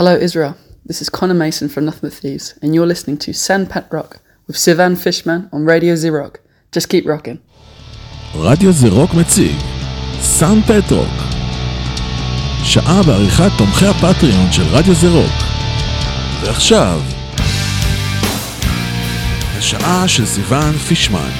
Hello, Israel. This is Connor Mason from Nothing But Thieves, and you're listening to Sandpat Rock with Sivan Fishman on Radio Zirok. Just keep rocking. רדיו זה רוק מציג, סאן פטרוק. שעה בעריכת תומכי הפטריון של רדיו זה רוק. ועכשיו, השעה של סיוון פישמן.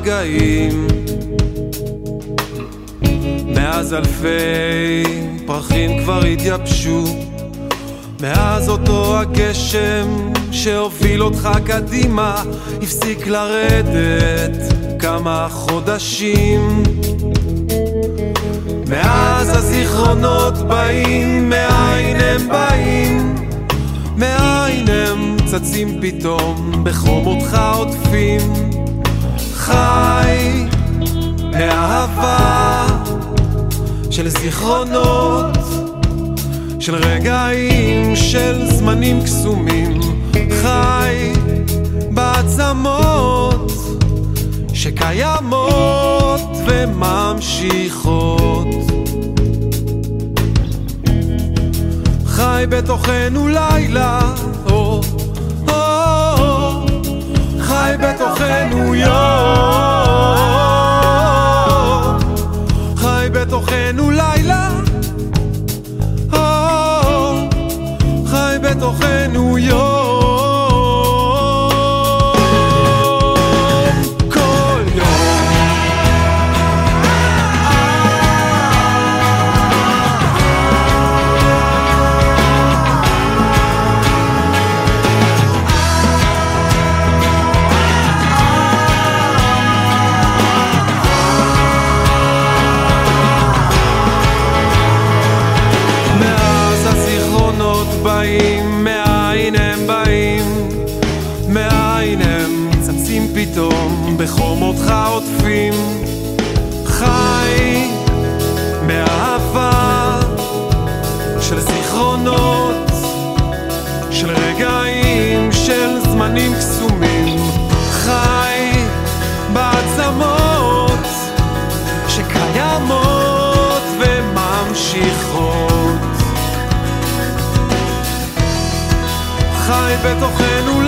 רגעים מאז אלפי פרחים כבר התייבשו מאז אותו הגשם שהוביל אותך קדימה הפסיק לרדת כמה חודשים מאז הזיכרונות באים, מאין הם באים? מאין הם צצים פתאום, בחומותך עוטפים? חי מאהבה של זיכרונות, של רגעים, של זמנים קסומים, חי בעצמות שקיימות וממשיכות. חי בתוכנו לילה, או, או, או, חי בתוכנו יום, חי בתוכנו לילה, או, חי בתוכנו יום. זמנים קסומים. חי בעצמות שקיימות וממשיכות. חי בתוכנו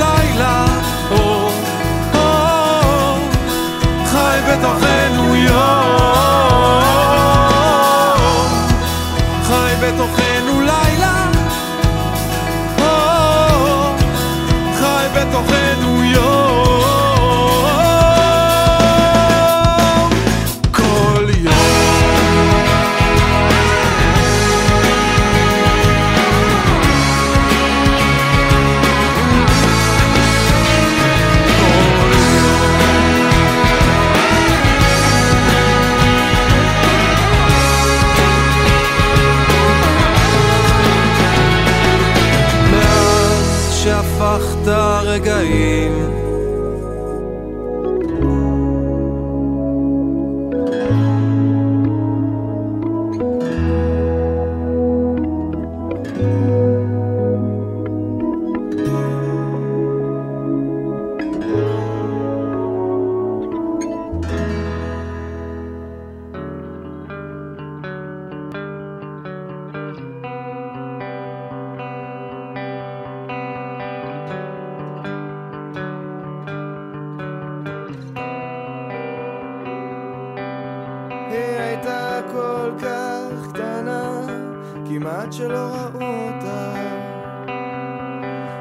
כמעט שלא ראו אותה.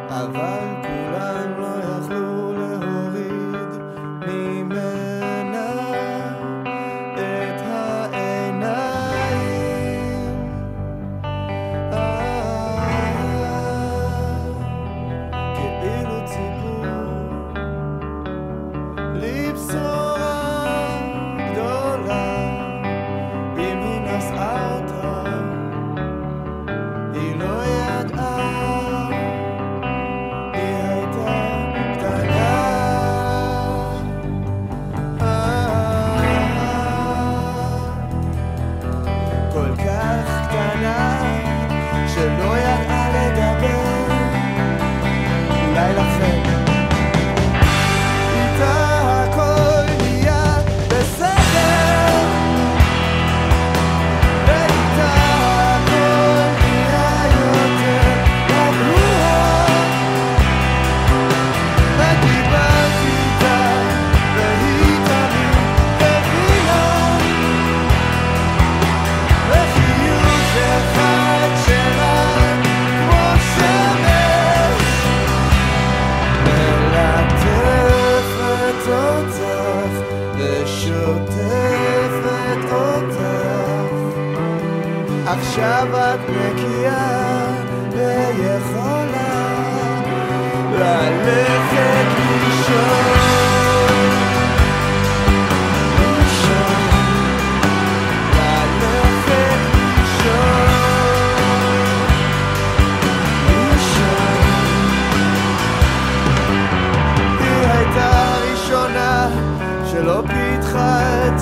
אבל כולם לא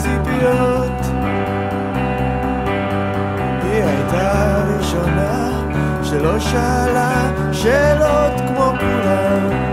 ציפיות. היא הייתה הראשונה שלא שאלה שאלות כמו כולם.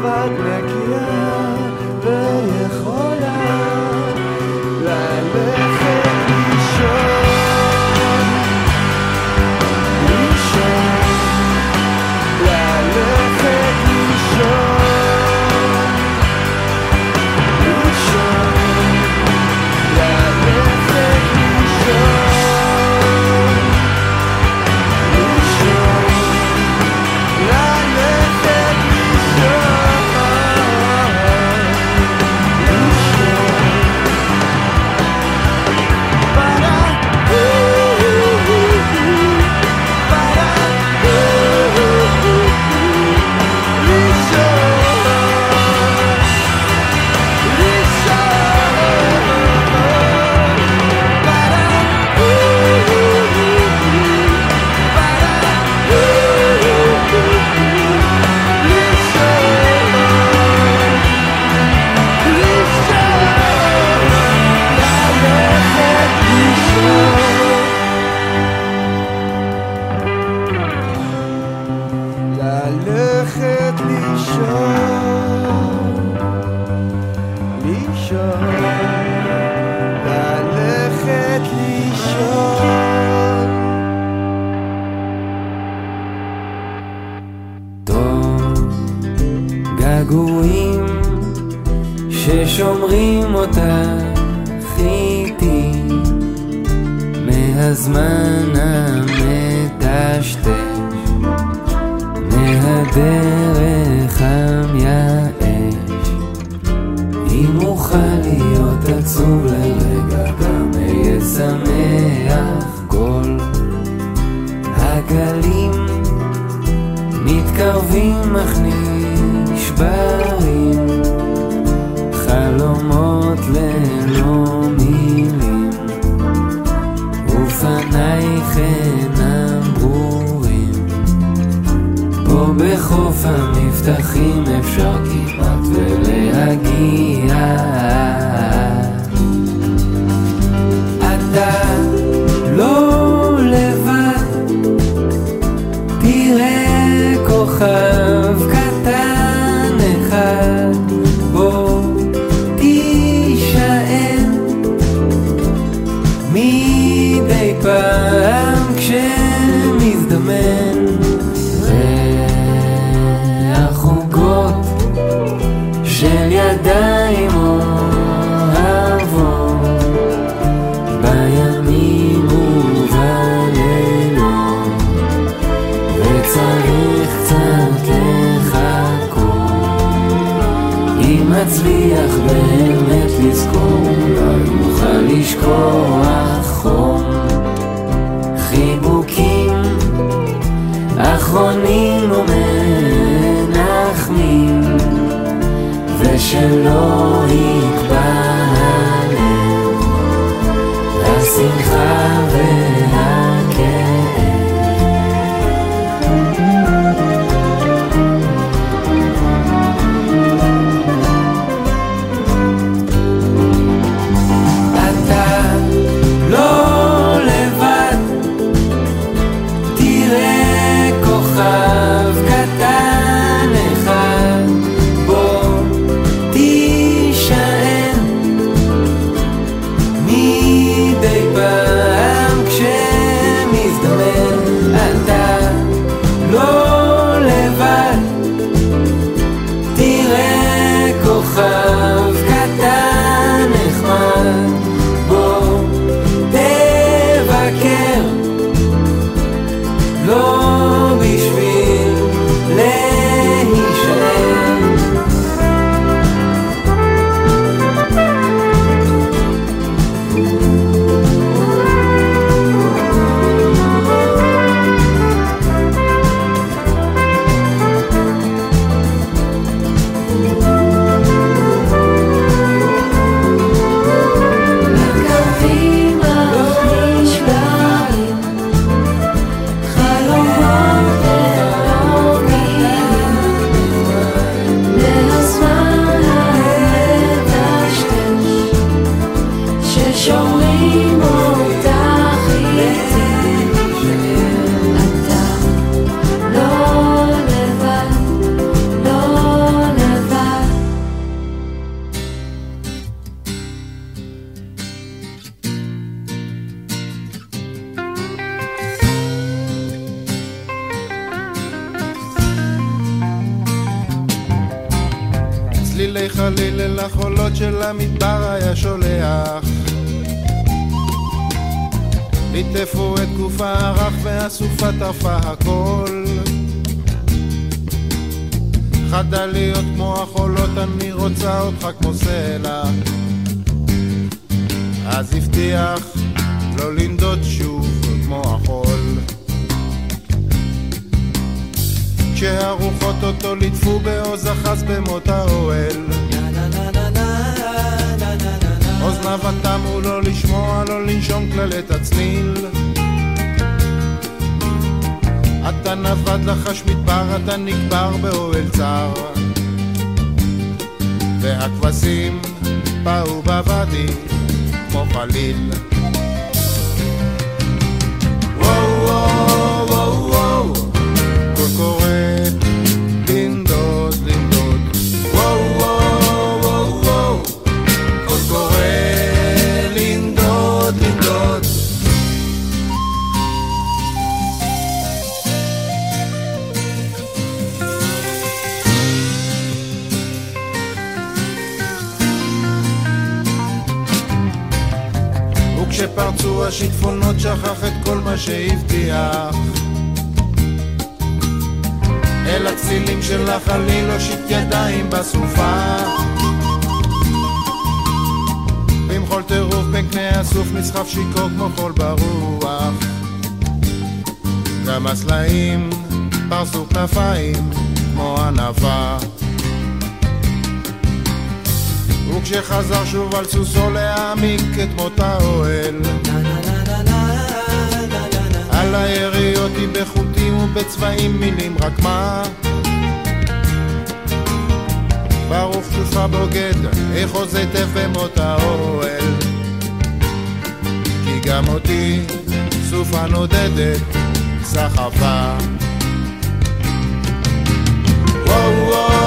But. שהבטיח. אל הצלילים של החליל הושיט ידיים בסופה. במחול טירוף בין קנה הסוף נסחף שיכור כמו חול ברוח. גם הסלעים פרסו כנפיים כמו ענווה. וכשחזר שוב על סוסו להעמיק את מות האוהל על היריות היא בחוטים ובצבעים מילים רק מה? ברוך שופע בוגד, איך עוז היטב במות האוהל? כי גם אותי סופה נודדת סחפה. וואו וואו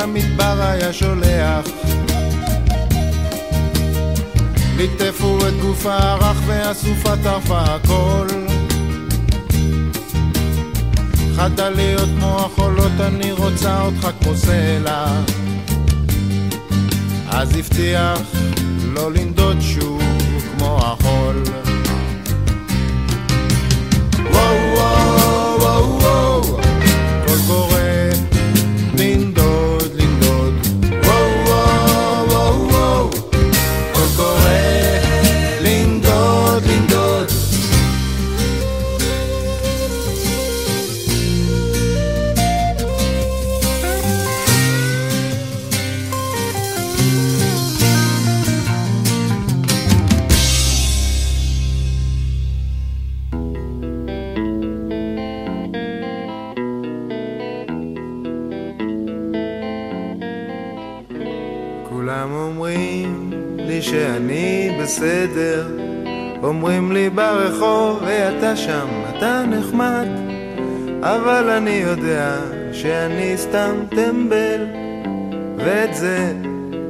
המדבר היה שולח. ליטפו את גופה הרך והסופה טרפה הכל חדה להיות כמו החולות, אני רוצה אותך כמו סלע אז הבטיח לא לנדוד שוב כמו החול אומרים לי ברחוב, היי אתה שם, אתה נחמד אבל אני יודע שאני סתם טמבל ואת זה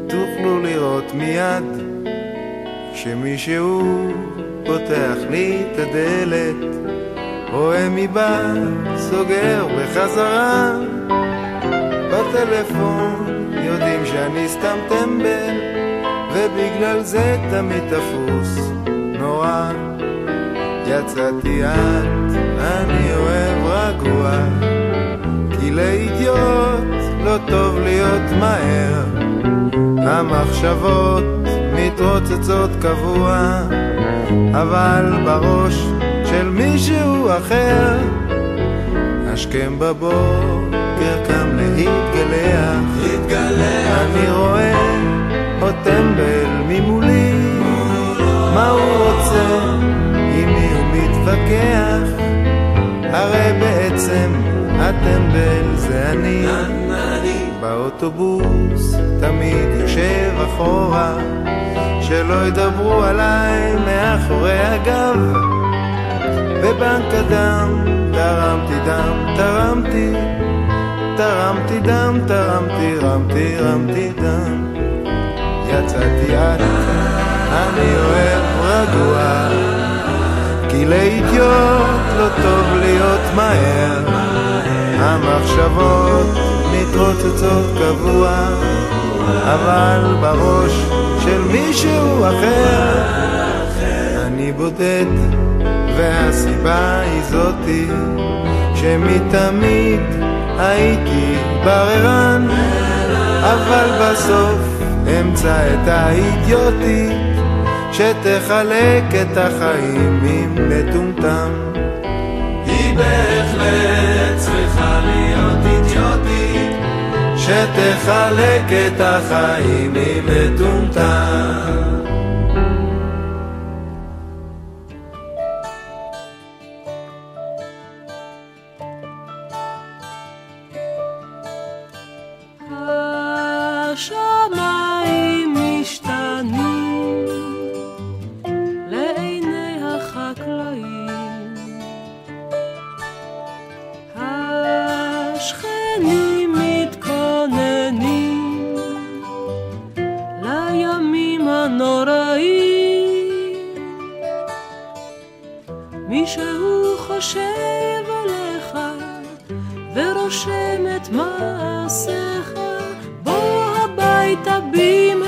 תוכלו לראות מיד. כשמישהו פותח לי את הדלת רואה מבעד, סוגר בחזרה. בטלפון יודעים שאני סתם טמבל ובגלל זה תמיד תפוס נורא. יצאתי את, אני אוהב רגוע. כי לאידיוט לא טוב להיות מהר. המחשבות מתרוצצות קבוע. אבל בראש של מישהו אחר. השכם בבוקר קם להתגלח. להתגלח. אני רואה עוד טמבל ממולי? עם מי הוא מתווכח? הרי בעצם הטמבל זה אני. באוטובוס תמיד יושב אחורה שלא ידברו עליי מאחורי הגב. בבנק הדם תרמתי דם, תרמתי תרמתי דם, תרמתי, רמתי, רמתי דם. יצאתי עד, אני אוהב רגוע כי לאידיוט לא טוב להיות מהר. המחשבות מתרוצצות קבוע אבל בראש של מישהו אחר. אני בודד והסיבה היא זאתי שמתמיד הייתי בררן אבל בסוף אמצא את האידיוטית שתחלק את החיים עם מטומטם. היא בהחלט צריכה להיות אידיוטית. שתחלק את החיים עם מטומטם הנוראים. מישהו חושב עליך ורושם את מעשיך בוא הביתה במהרה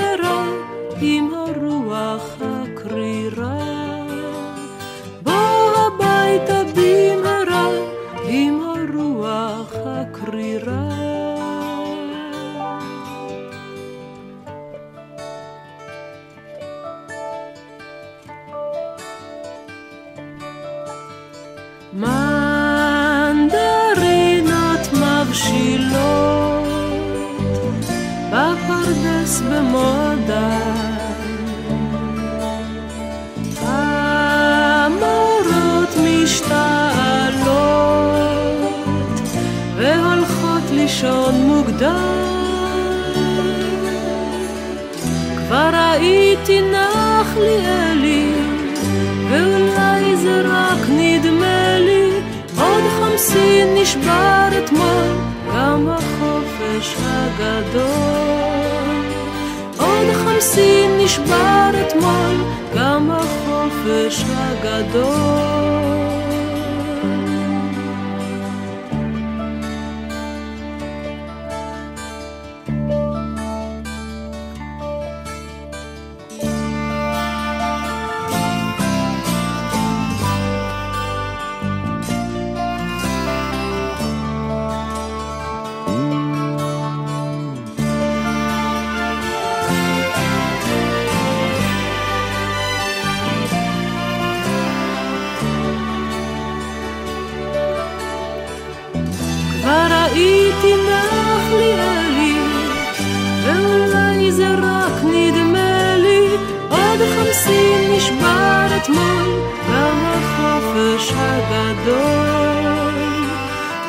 חמסין נשבר אתמול גם החופש הגדול.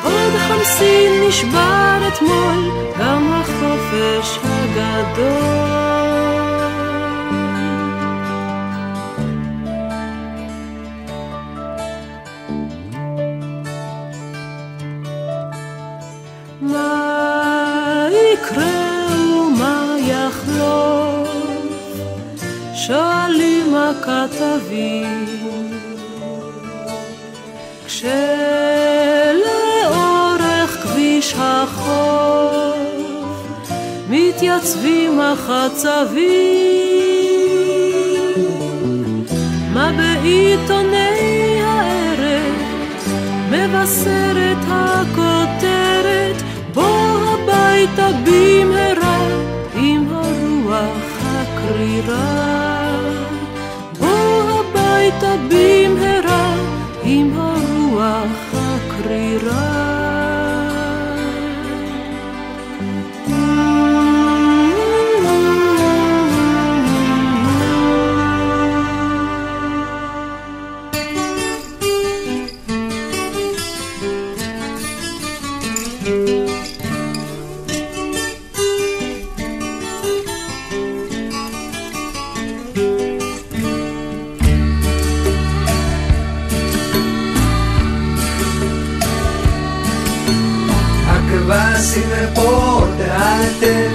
עוד חמסין נשבר אתמול גם החופש הגדול החוף מתייצבים החצבים. מה בעיתוני הערב מבשרת הכותרת בוא הביתה במהרה עם הרוח הקרירה הביתה הכבשים פה תאלתר,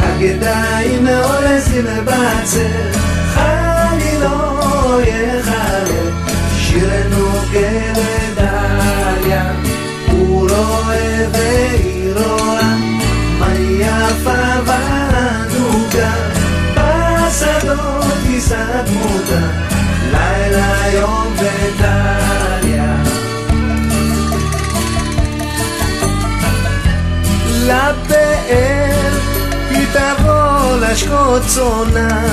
הגדיים מעולזים בצר, חלי לא יחלל, שירנו כרדליה, הוא רואה והיא רואה, מה תבוא לשקוט צונה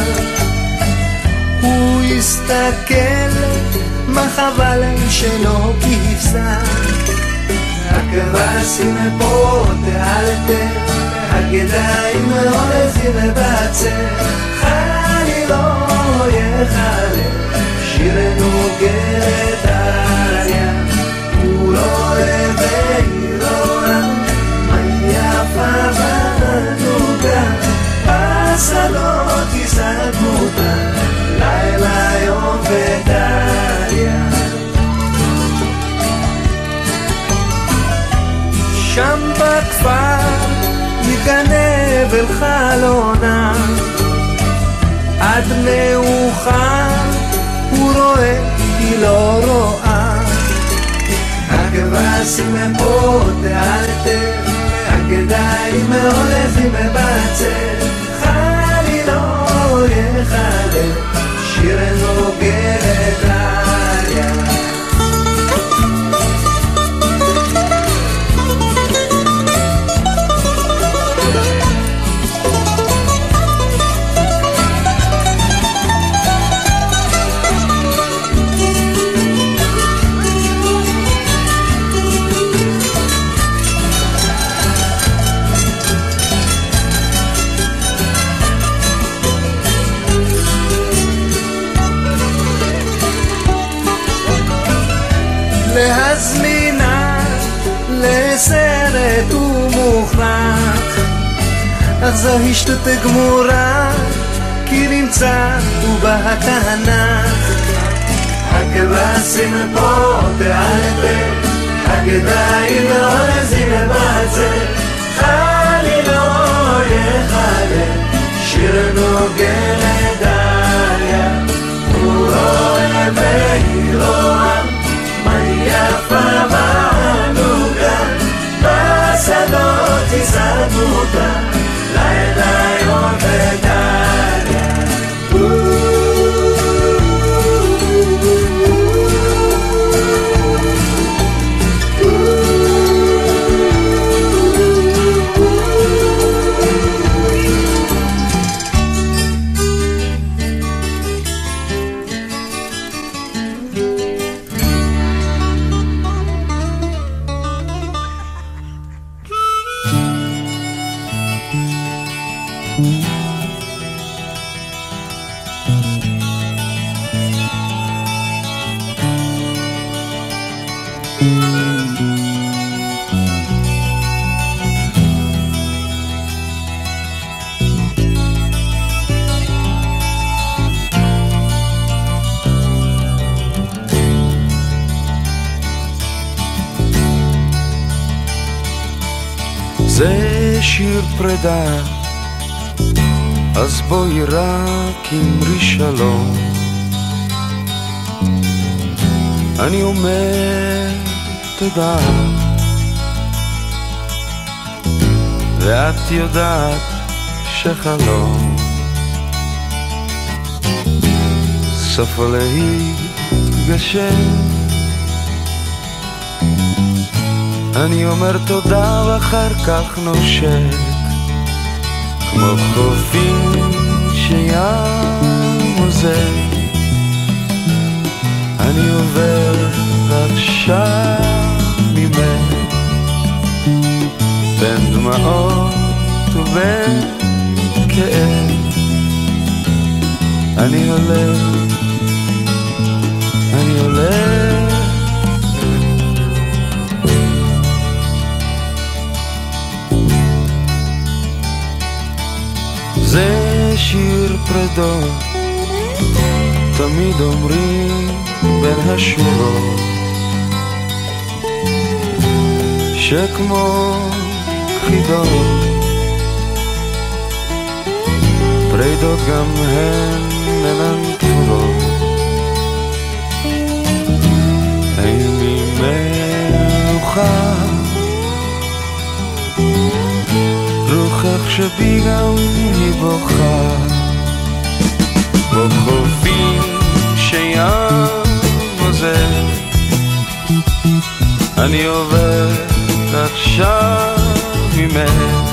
הוא יסתכל מה חבל שלא כבשה. הכבשים פה תאלתר הגדיים הולכים לבצר חלי לא יחלל שירנו גרת בשדות יסדמותה לילה יום ודליה. שם בכפר מתגנב אל חלונה. עד מאוחר הוא רואה, היא לא רואה. הכבשים הם פה תאלתר הגדיים הולכים בבצר חלי לא יחלל שירנו גרת עליה שטות גמורה כי נמצא הוא בהתנ"ך הכבשים פה תאלתר הגדיים עוזים בצר חלי לא יחלל שיר נוגן לדליה הוא רואה והיא רואה מה יפה וענוגה בשדות יסדמותה זה שיר פרידה, אז בואי רק אמרי שלום. אני אומר תודה, ואת יודעת שחלום סופו להתגשם. אני אומר תודה ואחר כך נושק כמו חופים שים עוזר. אני עובר עכשיו ממך בין דמעות ובין כאב. אני הולך, אני הולך זה שיר פרדות, תמיד אומרים בין השורות, שכמו חידות, פרדות גם הן אינן תמרות, אין לי מלוכה. שבי גם היא בוכה. בחופים שים עוזב, אני עובד עכשיו ממך.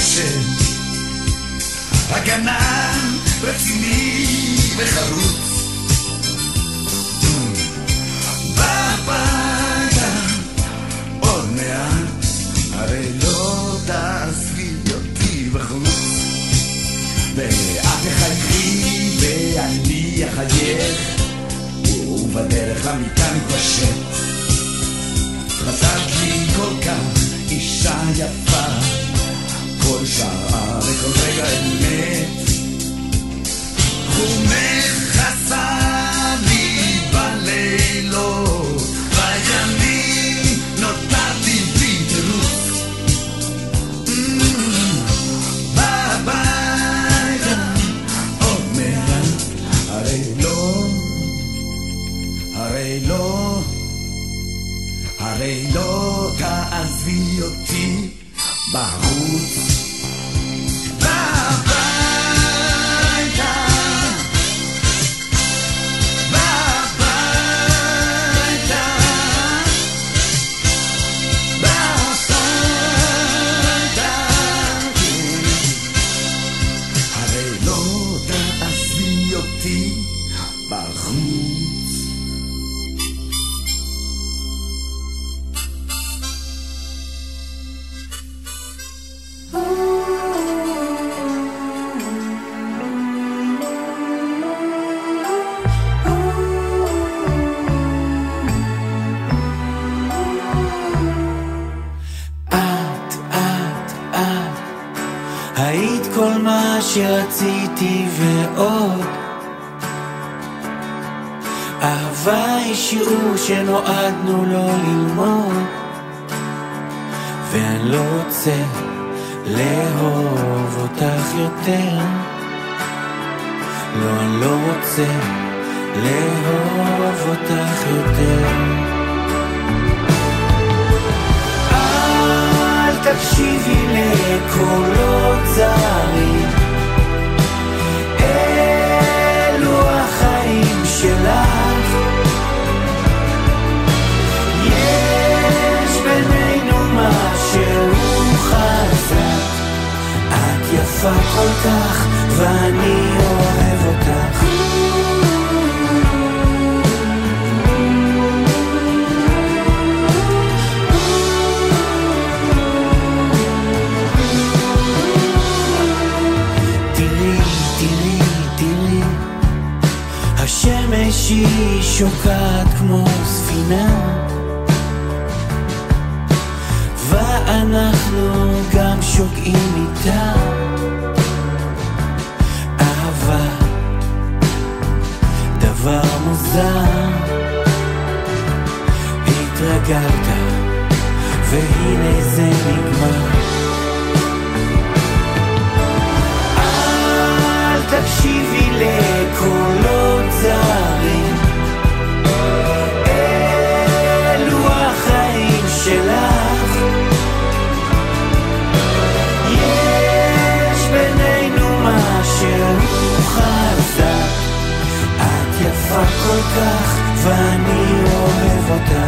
הגשם, הגנן רציני וחרוץ. בביתה עוד מעט, הרי לא תעזבי אותי בחוץ. ואת תחייכי ואני אחייך, ובדרך למיטה נתפשט. חזרת לי כל כך אישה יפה, pensava de collega me. ועוד. אהבה היא שיעור שנועדנו לו ללמוד, ואני לא רוצה לאהוב אותך יותר. לא, אני לא רוצה לאהוב אותך יותר. אל תקשיבי לקולות זרים שלך. יש בינינו משהו חזק. את יפה כל כך ואני אוהב אותך השמש היא שוקעת כמו ספינה, ואנחנו גם שוקעים איתה. אהבה, דבר מוזר, התרגלת, והנה זה נגמר. אל תקשיבי לקולות זרים יפה כל כך ואני אוהב אותך